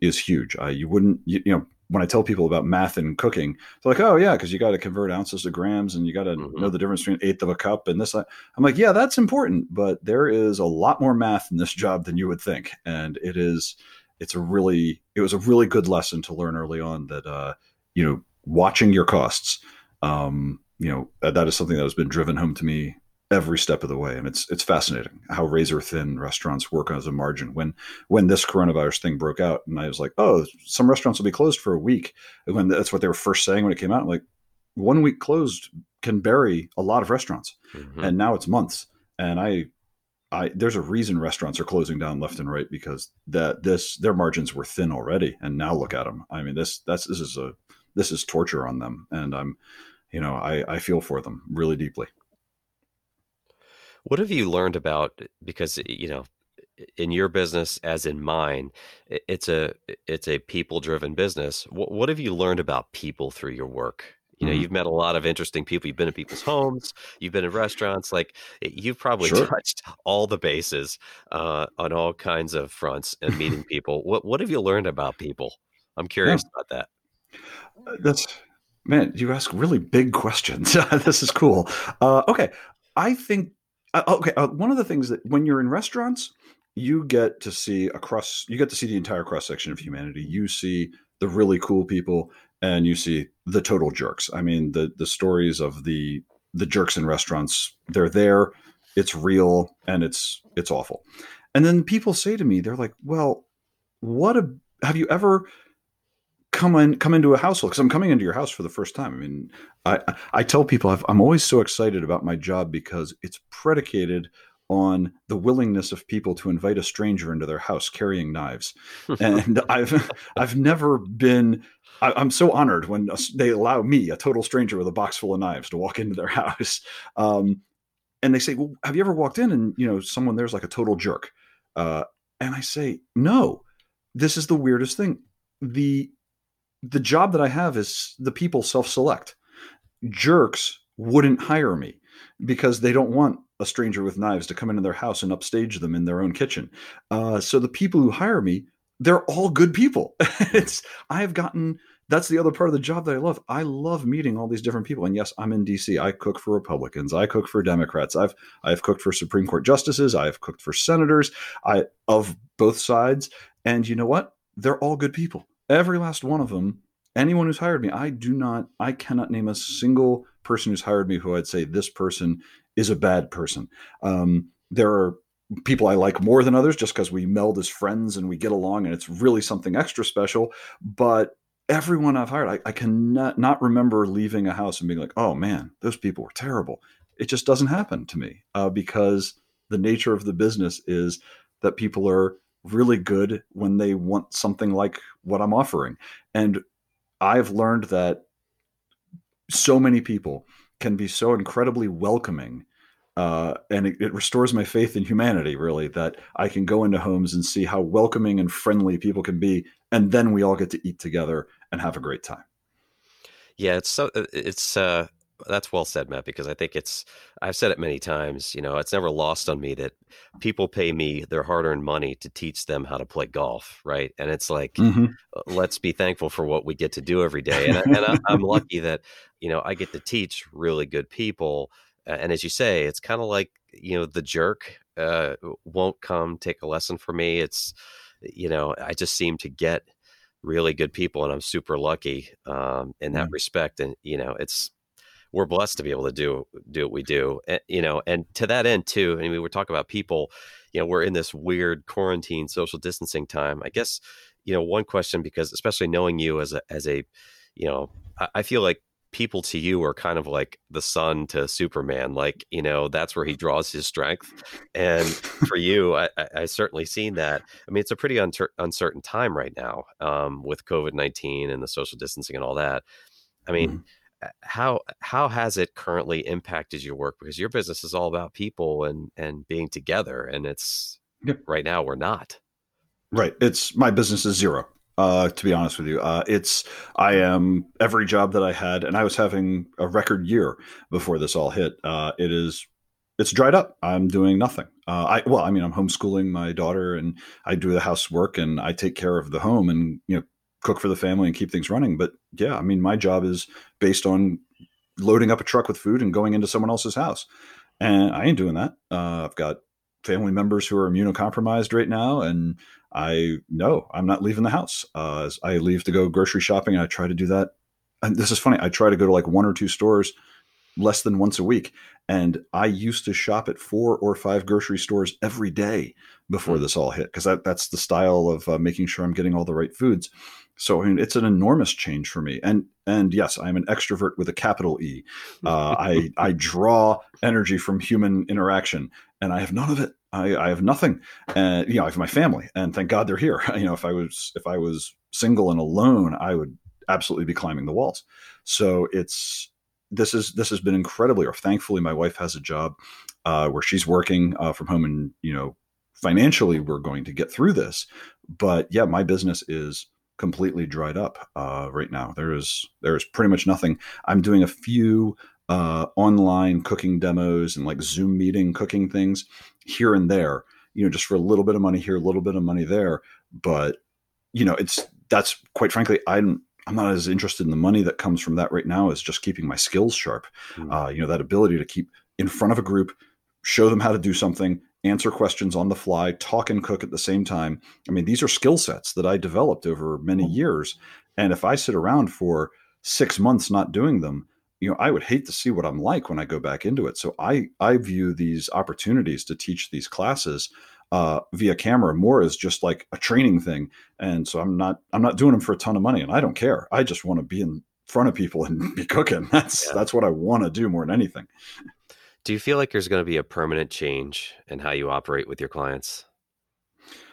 B: is huge. Uh, you wouldn't, you, you, know, when I tell people about math and cooking, they're like, "Oh yeah, because you got to convert ounces to grams and you got to mm-hmm. know the difference between eighth of a cup and this." I'm like, "Yeah, that's important, but there is a lot more math in this job than you would think, and it is, it's a really, it was a really good lesson to learn early on that, uh, you know, watching your costs." Um, you know that is something that has been driven home to me every step of the way and it's it's fascinating how razor thin restaurants work as a margin. When when this coronavirus thing broke out and i was like oh some restaurants will be closed for a week when that's what they were first saying when it came out I'm like one week closed can bury a lot of restaurants mm-hmm. and now it's months and i I, there's a reason restaurants are closing down left and right because that this their margins were thin already and now look at them i mean this that's this is a this is torture on them and i'm you know i i feel for them really deeply
A: what have you learned about because you know in your business as in mine it's a it's a people driven business. What, what have you learned about people through your work? You know mm-hmm. you've met a lot of interesting people. You've been in people's homes. You've been in restaurants. Like you've probably sure. touched all the bases uh, on all kinds of fronts and meeting people. What what have you learned about people? I'm curious yeah. about that.
B: Uh, that's man you ask really big questions. This is cool. Uh, okay. I think uh, okay, uh, one of the things that when you're in restaurants, you get to see across, you get to see the entire cross section of humanity. You see the really cool people, and you see the total jerks. I mean, the the stories of the the jerks in restaurants. They're there. It's real, and it's it's awful. And then people say to me, they're like, "Well, what a have you ever?" Come in come into a household because I'm coming into your house for the first time. I mean, I I tell people i am always so excited about my job because it's predicated on the willingness of people to invite a stranger into their house carrying knives, and I've I've never been. I, am so honored when they allow me, a total stranger with a box full of knives, to walk into their house. Um, and they say, "Well, have you ever walked in and you know someone there's like a total jerk?" Uh, and I say, "No, this is the weirdest thing. the The job that I have is the people self select. Jerks wouldn't hire me because they don't want a stranger with knives to come into their house and upstage them in their own kitchen. Uh, so the people who hire me, they're all good people. it's I have gotten that's the other part of the job that I love. I love meeting all these different people. And yes, I'm in DC. I cook for Republicans. I cook for Democrats. I've I've cooked for Supreme Court justices. I've cooked for senators. I of both sides. And you know what? They're all good people. Every last one of them. Anyone who's hired me, I do not. I cannot name a single person who's hired me who I'd say this person is a bad person. Um, there are people I like more than others just because we meld as friends and we get along and it's really something extra special. But everyone I've hired, I, I cannot not remember leaving a house and being like, oh man, those people were terrible. It just doesn't happen to me uh, because the nature of the business is that people are really good when they want something like what I'm offering. And I've learned that so many people can be so incredibly welcoming uh, and it, it, restores my faith in humanity really that i can go into homes and see how welcoming and friendly people can be and then we all get to eat together and have a great time
A: yeah it's so uh, it's uh that's well said matt because i think it's i've said it many times you know it's never lost on me that people pay me their hard-earned money to teach them how to play golf right and it's like mm-hmm. Uh, let's be thankful for what we get to do every day and, and i'm lucky that you know i get to teach really good people and as you say, it's kind of like you know the jerk uh, won't come take a lesson from me. It's you know I just seem to get really good people, and I'm super lucky um, in that mm. respect. And you know it's we're blessed to be able to do do what we do. And, you know, and to that end too. I mean, we were talking about people. You know, we're in this weird quarantine, social distancing time. I guess you know one question because especially knowing you as a as a you know I, I feel like people to you are kind of like the sun to Superman. Like, you know, that's where he draws his strength. And for you, I, I, certainly seen that. I mean, it's a pretty unter- uncertain time right now um, with COVID 19 and the social distancing and all that. I mean, mm-hmm. How how has it currently impacted your work because your business is all about people and and being together and it's right now we're not
B: right it's my business is zero uh, to be honest with you, uh, it's I am every job that I had, and I was having a record year before this all hit. Uh, it is it's dried up. I'm doing nothing. Uh, I well, I mean, I'm homeschooling my daughter, and I do the housework, and I take care of the home, and you know, cook for the family and keep things running. But yeah, I mean, my job is based on loading up a truck with food and going into someone else's house, and I ain't doing that. Uh, I've got family members who are immunocompromised right now, and I no, I'm not leaving the house. Uh, I leave to go grocery shopping, and I try to do that. And this is funny. I try to go to like one or two stores less than once a week, and I used to shop at four or five grocery stores every day before hmm. this all hit because that, that's the style of uh, making sure I'm getting all the right foods. So I mean, it's an enormous change for me. And and yes, I'm an extrovert with a capital E. Uh, I I draw energy from human interaction, and I have none of it I, I have nothing, and you know, I have my family, and thank God they're here. You know, if I was if I was single and alone, I would absolutely be climbing the walls. So it's this is this has been incredibly rough. Thankfully, my wife has a job uh, where she's working uh, from home, and you know, financially, we're going to get through this. But yeah, my business is completely dried up uh, right now. There is there is pretty much nothing. I'm doing a few uh, online cooking demos and like Zoom meeting cooking things here and there, you know, just for a little bit of money here, a little bit of money there. But, you know, it's that's quite frankly, I'm I'm not as interested in the money that comes from that right now as just keeping my skills sharp. Mm. Uh, you know, that ability to keep in front of a group, show them how to do something, answer questions on the fly, talk and cook at the same time. I mean, these are skill sets that I developed over many mm. years. And if I sit around for six months not doing them, you know i would hate to see what i'm like when i go back into it so i i view these opportunities to teach these classes uh, via camera more as just like a training thing and so i'm not i'm not doing them for a ton of money and i don't care i just want to be in front of people and be cooking that's yeah. that's what i want to do more than anything
A: do you feel like there's going to be a permanent change in how you operate with your clients?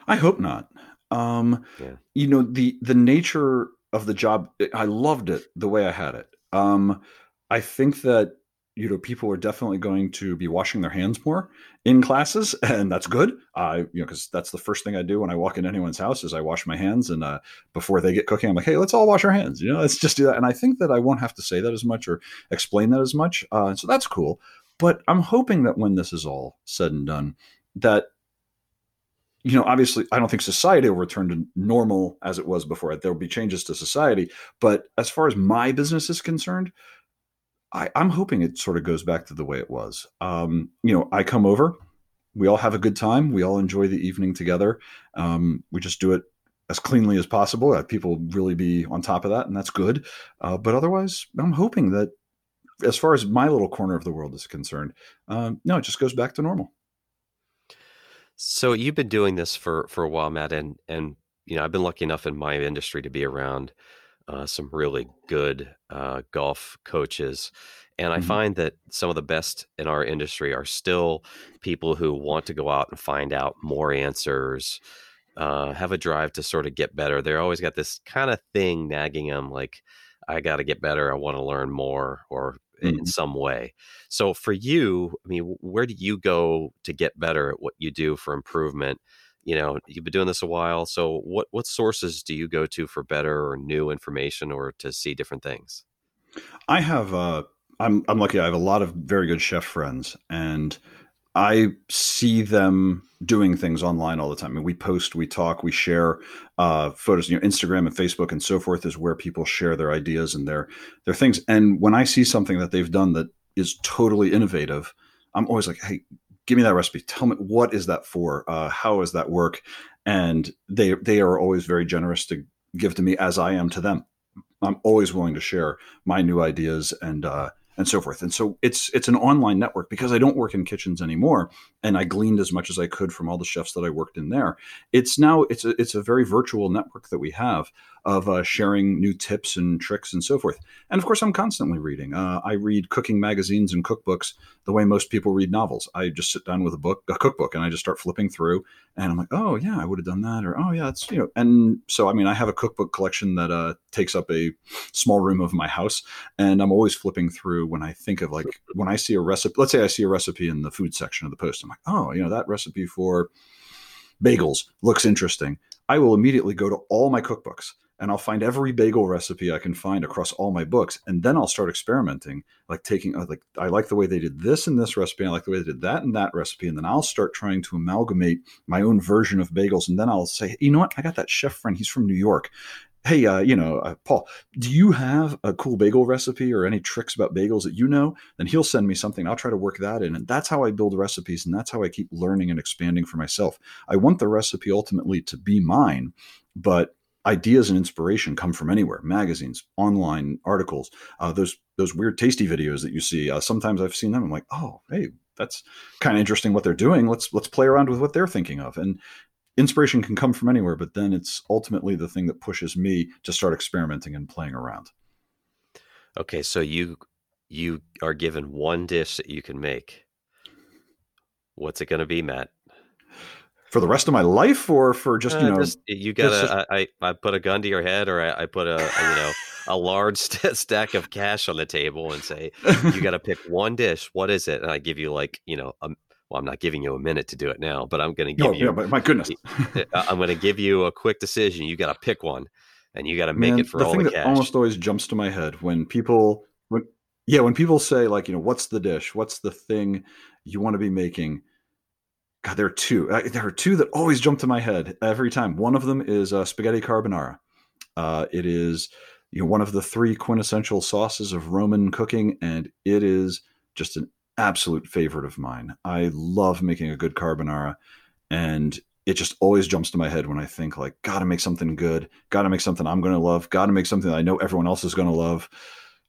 B: I hope not. Um yeah. you know the the nature of the job i loved it the way i had it. Um I think that you know people are definitely going to be washing their hands more in classes and that's good. I you know because that's the first thing i do when i walk in anyone's house is i wash my hands and uh, before they get cooking i'm like hey let's all wash our hands you know let's just do that. And i think that i won't have to say that as much or explain that as much uh, so that's cool but i'm hoping that when this is all said and done that you know, obviously, I don't think society will return to normal as it was before. There will be changes to society, but as far as my business is concerned, I, am hoping it sort of goes back to the way it was. Um, you know, I come over, we all have a good time, we all enjoy the evening together. Um, we just do it as cleanly as possible. Uh, people really be on top of that, and that's good. Uh, but otherwise, I'm hoping that, as far as my little corner of the world is concerned, um, no, it just goes back to normal.
A: So you've been doing this for for a while, Matt, and and you know I've been lucky enough in my industry to be around uh, some really good uh, golf coaches, and I mm-hmm. find that some of the best in our industry are still people who want to go out and find out more answers, uh, have a drive to sort of get better. They're always got this kind of thing nagging them, like I got to get better, I want to learn more, or mm-hmm. in some way. So for you, I mean, where do you go to get better at what you do for improvement? You know, you've been doing this a while. So what what sources do you go to for better or new information or to see different things?
B: I have uh I'm I'm lucky I have a lot of very good chef friends and I see them doing things online all the time. I mean, we post, we talk, we share uh, photos. You know, Instagram and Facebook and so forth is where people share their ideas and their their things. And when I see something that they've done that is totally innovative, I'm always like, "Hey, give me that recipe. Tell me what is that for? Uh, how does that work?" And they they are always very generous to give to me as I am to them. I'm always willing to share my new ideas and uh, and so forth. And so it's it's an online network because I don't work in kitchens anymore, and I gleaned as much as I could from all the chefs that I worked in there. It's now it's a it's a very virtual network that we have of uh, sharing new tips and tricks and so forth. And of course, I'm constantly reading. Uh, I read cooking magazines and cookbooks the way most people read novels. I just sit down with a book, a cookbook, and I just start flipping through, and I'm like, oh yeah, I would have done that, or oh yeah, it's you know. And so I mean, I have a cookbook collection that uh, takes up a small room of my house, and I'm always flipping through when I think of like when I see a recipe. Let's say I see a recipe in the food section of the post. I'm like, oh, you know, that recipe for bagels looks interesting. I will immediately go to all my cookbooks and I'll find every bagel recipe I can find across all my books, and then I'll start experimenting, like taking uh, like I like the way they did this in this recipe, I like the way they did that in that recipe, and then I'll start trying to amalgamate my own version of bagels, and then I'll say, you know what, I got that chef friend, he's from New York. Hey, uh, you know, uh, Paul, do you have a cool bagel recipe or any tricks about bagels that you know? Then he'll send me something. I'll try to work that in. And that's how I build recipes. And that's how I keep learning and expanding for myself. I want the recipe ultimately to be mine, but ideas and inspiration come from anywhere magazines online articles uh, those those weird tasty videos that you see uh, sometimes i've seen them i'm like oh hey that's kind of interesting what they're doing let's let's play around with what they're thinking of. And inspiration can come from anywhere but then it's ultimately the thing that pushes me to start experimenting and playing around.
A: Okay so you you are given one dish that you can make. What's it going to be matt
B: for the rest of my life or for just you uh, know just,
A: you gotta I, I put a gun to your head or I, I put a, a, you know a large st- stack of cash on the table and say you got to pick one dish. What is it? And I give you like you know a, well I'm not giving you a minute to do it now but I'm gonna give you
B: yeah, but my goodness.
A: I'm gonna give you a quick decision. You got to pick one and you got to make Man, it for
B: the
A: all
B: thing
A: the
B: that almost always jumps to my head when people when yeah when people say like you know what's the dish? What's the thing you want to be making God, there are two. Uh, there are two that always jump to my head every time. One of them is uh, spaghetti carbonara. Uh, it is you know one of the three quintessential sauces of Roman cooking, and it is just an absolute favorite of mine. I love making a good carbonara, and it just always jumps to my head when I think like, gotta make something good, gotta make something I'm to love, gotta make something I know everyone else is to love.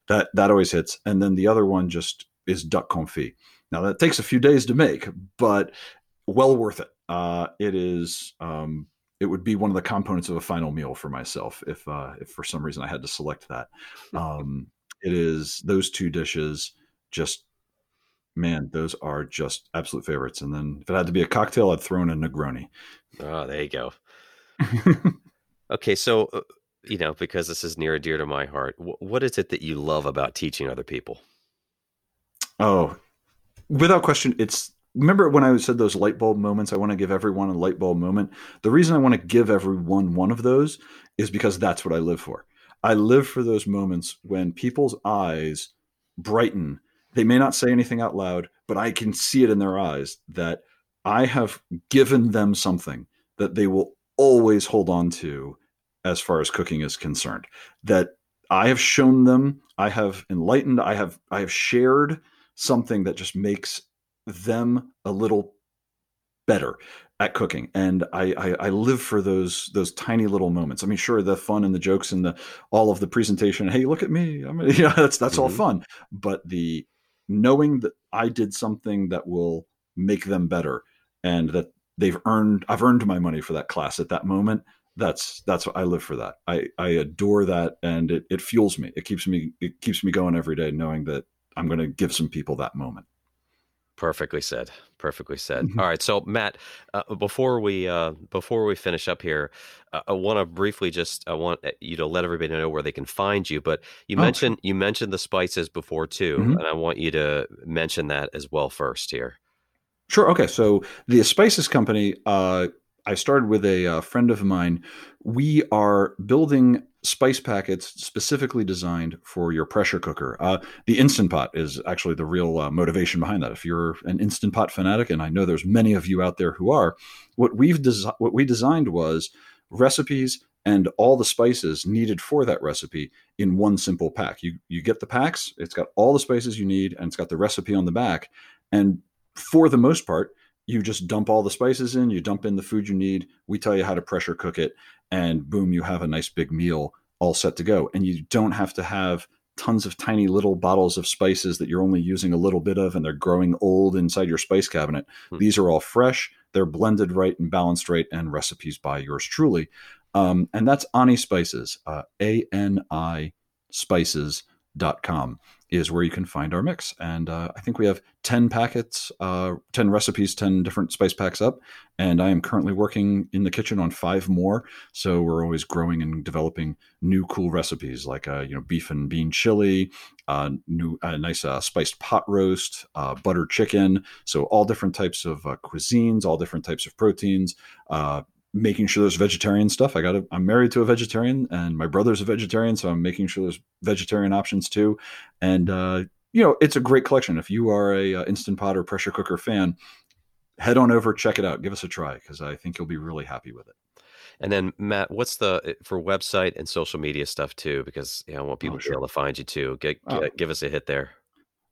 B: That that always hits. And then the other one just is duck confit. Now that takes a few days to make, but well worth it. Uh, it is. Um, it would be one of the components of a final meal for myself if, uh, if for some reason I had to select that. Um, it is those two dishes. Just man, those are just absolute favorites. And then if it had to be a cocktail, I'd throw in a Negroni.
A: Oh, there you go. okay, so uh, you know because this is near and dear to my heart, what is it that you love about teaching other people?
B: Oh, without question, it's remember when I said those light bulb moments? I want to give everyone a light bulb moment. The reason I want to give everyone one of those is because that's what I live for. I live for those moments when people's eyes brighten. They may not say anything out loud, but I can see it in their eyes that I have given them something that they will always hold on to as far as cooking is concerned. That I have shown them, I have enlightened, I have I have shared something that just makes them a little better at cooking. And I, I, I live for those those tiny little moments. I mean sure the fun and the jokes and the all of the presentation hey look at me. I mean yeah that's that's mm-hmm. all fun. But the knowing that i did something that will make them better and that they've earned i've earned my money for that class at that moment that's that's what i live for that. I i adore that and it, it fuels me. It keeps me it keeps me going every day knowing that i'm going to give some people that moment
A: Perfectly said. Perfectly said. Mm-hmm. All right, so Matt, uh, before we uh, before we finish up here, uh, I want to briefly just I want uh, you to let everybody know where they can find you. But you oh. mentioned you mentioned the spices before too, mm-hmm. and I want you to mention that as well first here.
B: Sure. Okay. So the Spices Company, uh, I started with a, a uh, friend of mine. We are building spice packets specifically designed for your pressure cooker. Uh, the Instant Pot is actually the real uh, motivation behind that. If you're an Instant Pot fanatic, and I know there's many of you out there who are, what we've what we designed was recipes and all the spices needed for that recipe in one simple pack. You you get the packs, it's got all the spices you need, and it's got the recipe on the back. And for the most part, you just dump all the spices in, you dump in the food you need. We tell you how to pressure cook it, and boom, you have a nice big meal all set to go. And you don't have to have tons of tiny little bottles of spices that you're only using a little bit of and they're growing old inside your spice cabinet. Hmm. These are all fresh, they're blended right and balanced right, and recipes by yours truly. Um, and that's Ani Spices, uh, A N I spices.com is where you can find our mix. And uh, I think we have 10 packets, uh, 10 recipes, 10 different spice packs up. And I am currently working in the kitchen on five more. So we're always growing and developing new cool recipes like, uh, you know, beef and bean chili, uh, new, uh, nice uh, spiced pot roast, butter chicken. So all different types of cuisines, all different types of proteins, making sure there's vegetarian stuff. I got to, I'm married to a vegetarian and my brother's a vegetarian. So I'm making sure there's vegetarian options too. And, uh, you know, it's a great collection. If you are a, a uh, Instant Pot or pressure cooker fan, head on over, check it out, give us a try because I think you'll be really happy with it.
A: And then Matt, what's the eh, for website and social media stuff too? Because you know, I want people oh, sure. to be able to find you too. Get, oh. get, give us a hit there.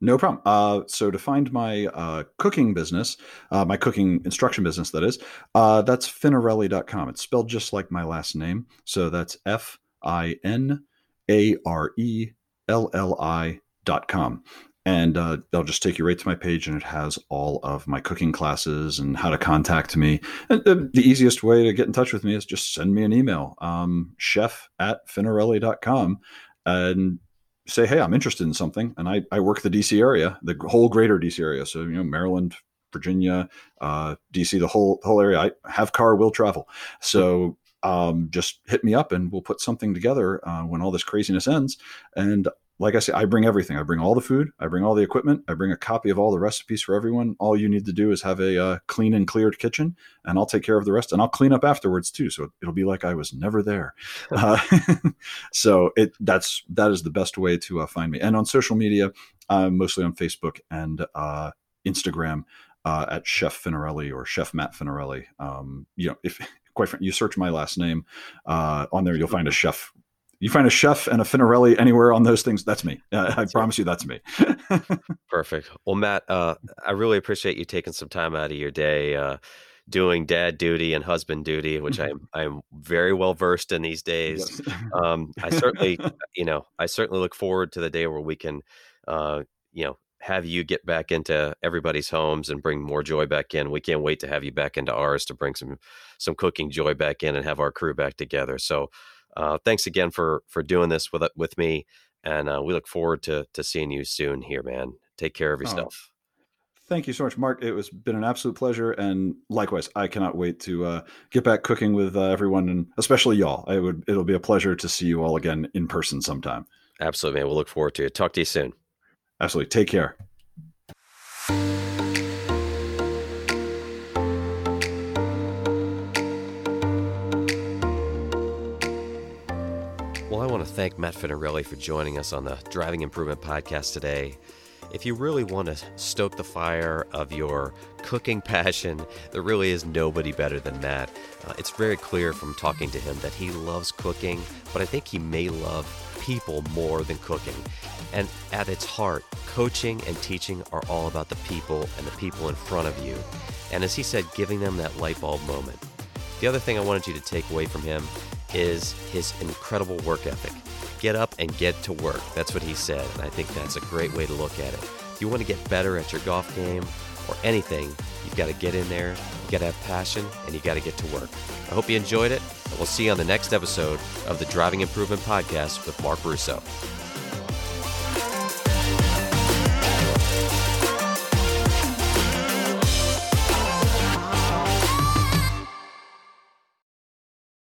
B: No problem. Uh, so to find my uh, cooking business, uh, my cooking instruction business, that is, uh, that's finarelli.com. It's spelled just like my last name. So that's F I N A R E L L I dot com. And uh, they'll just take you right to my page, and it has all of my cooking classes and how to contact me. And the, the easiest way to get in touch with me is just send me an email, um, chef at finarelli.com. And say, hey, I'm interested in something, and I, I work the DC area, the whole greater DC area. So you know, Maryland, Virginia, uh, DC, the whole whole area. I have car, will travel. So um, just hit me up, and we'll put something together uh, when all this craziness ends. And like I say, I bring everything. I bring all the food. I bring all the equipment. I bring a copy of all the recipes for everyone. All you need to do is have a uh, clean and cleared kitchen, and I'll take care of the rest. And I'll clean up afterwards too, so it'll be like I was never there. uh, so it that's that is the best way to uh, find me. And on social media, I'm mostly on Facebook and uh, Instagram uh, at Chef Finarelli or Chef Matt Finarelli. Um, you know, if quite frankly, you search my last name uh, on there, you'll find a chef you find a chef and a Finarelli anywhere on those things, that's me. Uh, I promise you, that's me.
A: Perfect. Well, Matt, uh, I really appreciate you taking some time out of your day, uh, doing dad duty and husband duty, which I'm I'm very well versed in these days. Yes. um, I certainly, you know, I certainly look forward to the day where we can, uh, you know, have you get back into everybody's homes and bring more joy back in. We can't wait to have you back into ours to bring some some cooking joy back in and have our crew back together. So uh, thanks again for for doing this with with me, and uh, we look forward to to seeing you soon here, man. Take care of yourself. Oh,
B: thank you so much, Mark. It was been an absolute pleasure, and likewise, I cannot wait to uh, get back cooking with uh, everyone, and especially y'all. It would it'll be a pleasure to see you all again in person sometime.
A: Absolutely, man. We'll look forward to it. Talk to you soon.
B: Absolutely. Take care.
A: To thank Matt Finarelli for joining us on the Driving Improvement Podcast today. If you really want to stoke the fire of your cooking passion, there really is nobody better than Matt. Uh, it's very clear from talking to him that he loves cooking, but I think he may love people more than cooking. And at its heart, coaching and teaching are all about the people and the people in front of you. And as he said, giving them that light bulb moment. The other thing I wanted you to take away from him is his incredible work ethic. Get up and get to work. That's what he said, and I think that's a great way to look at it. If you want to get better at your golf game or anything, you've got to get in there, you got to have passion, and you got to get to work. I hope you enjoyed it, and we'll see you on the next episode of the Driving Improvement Podcast with Mark Russo.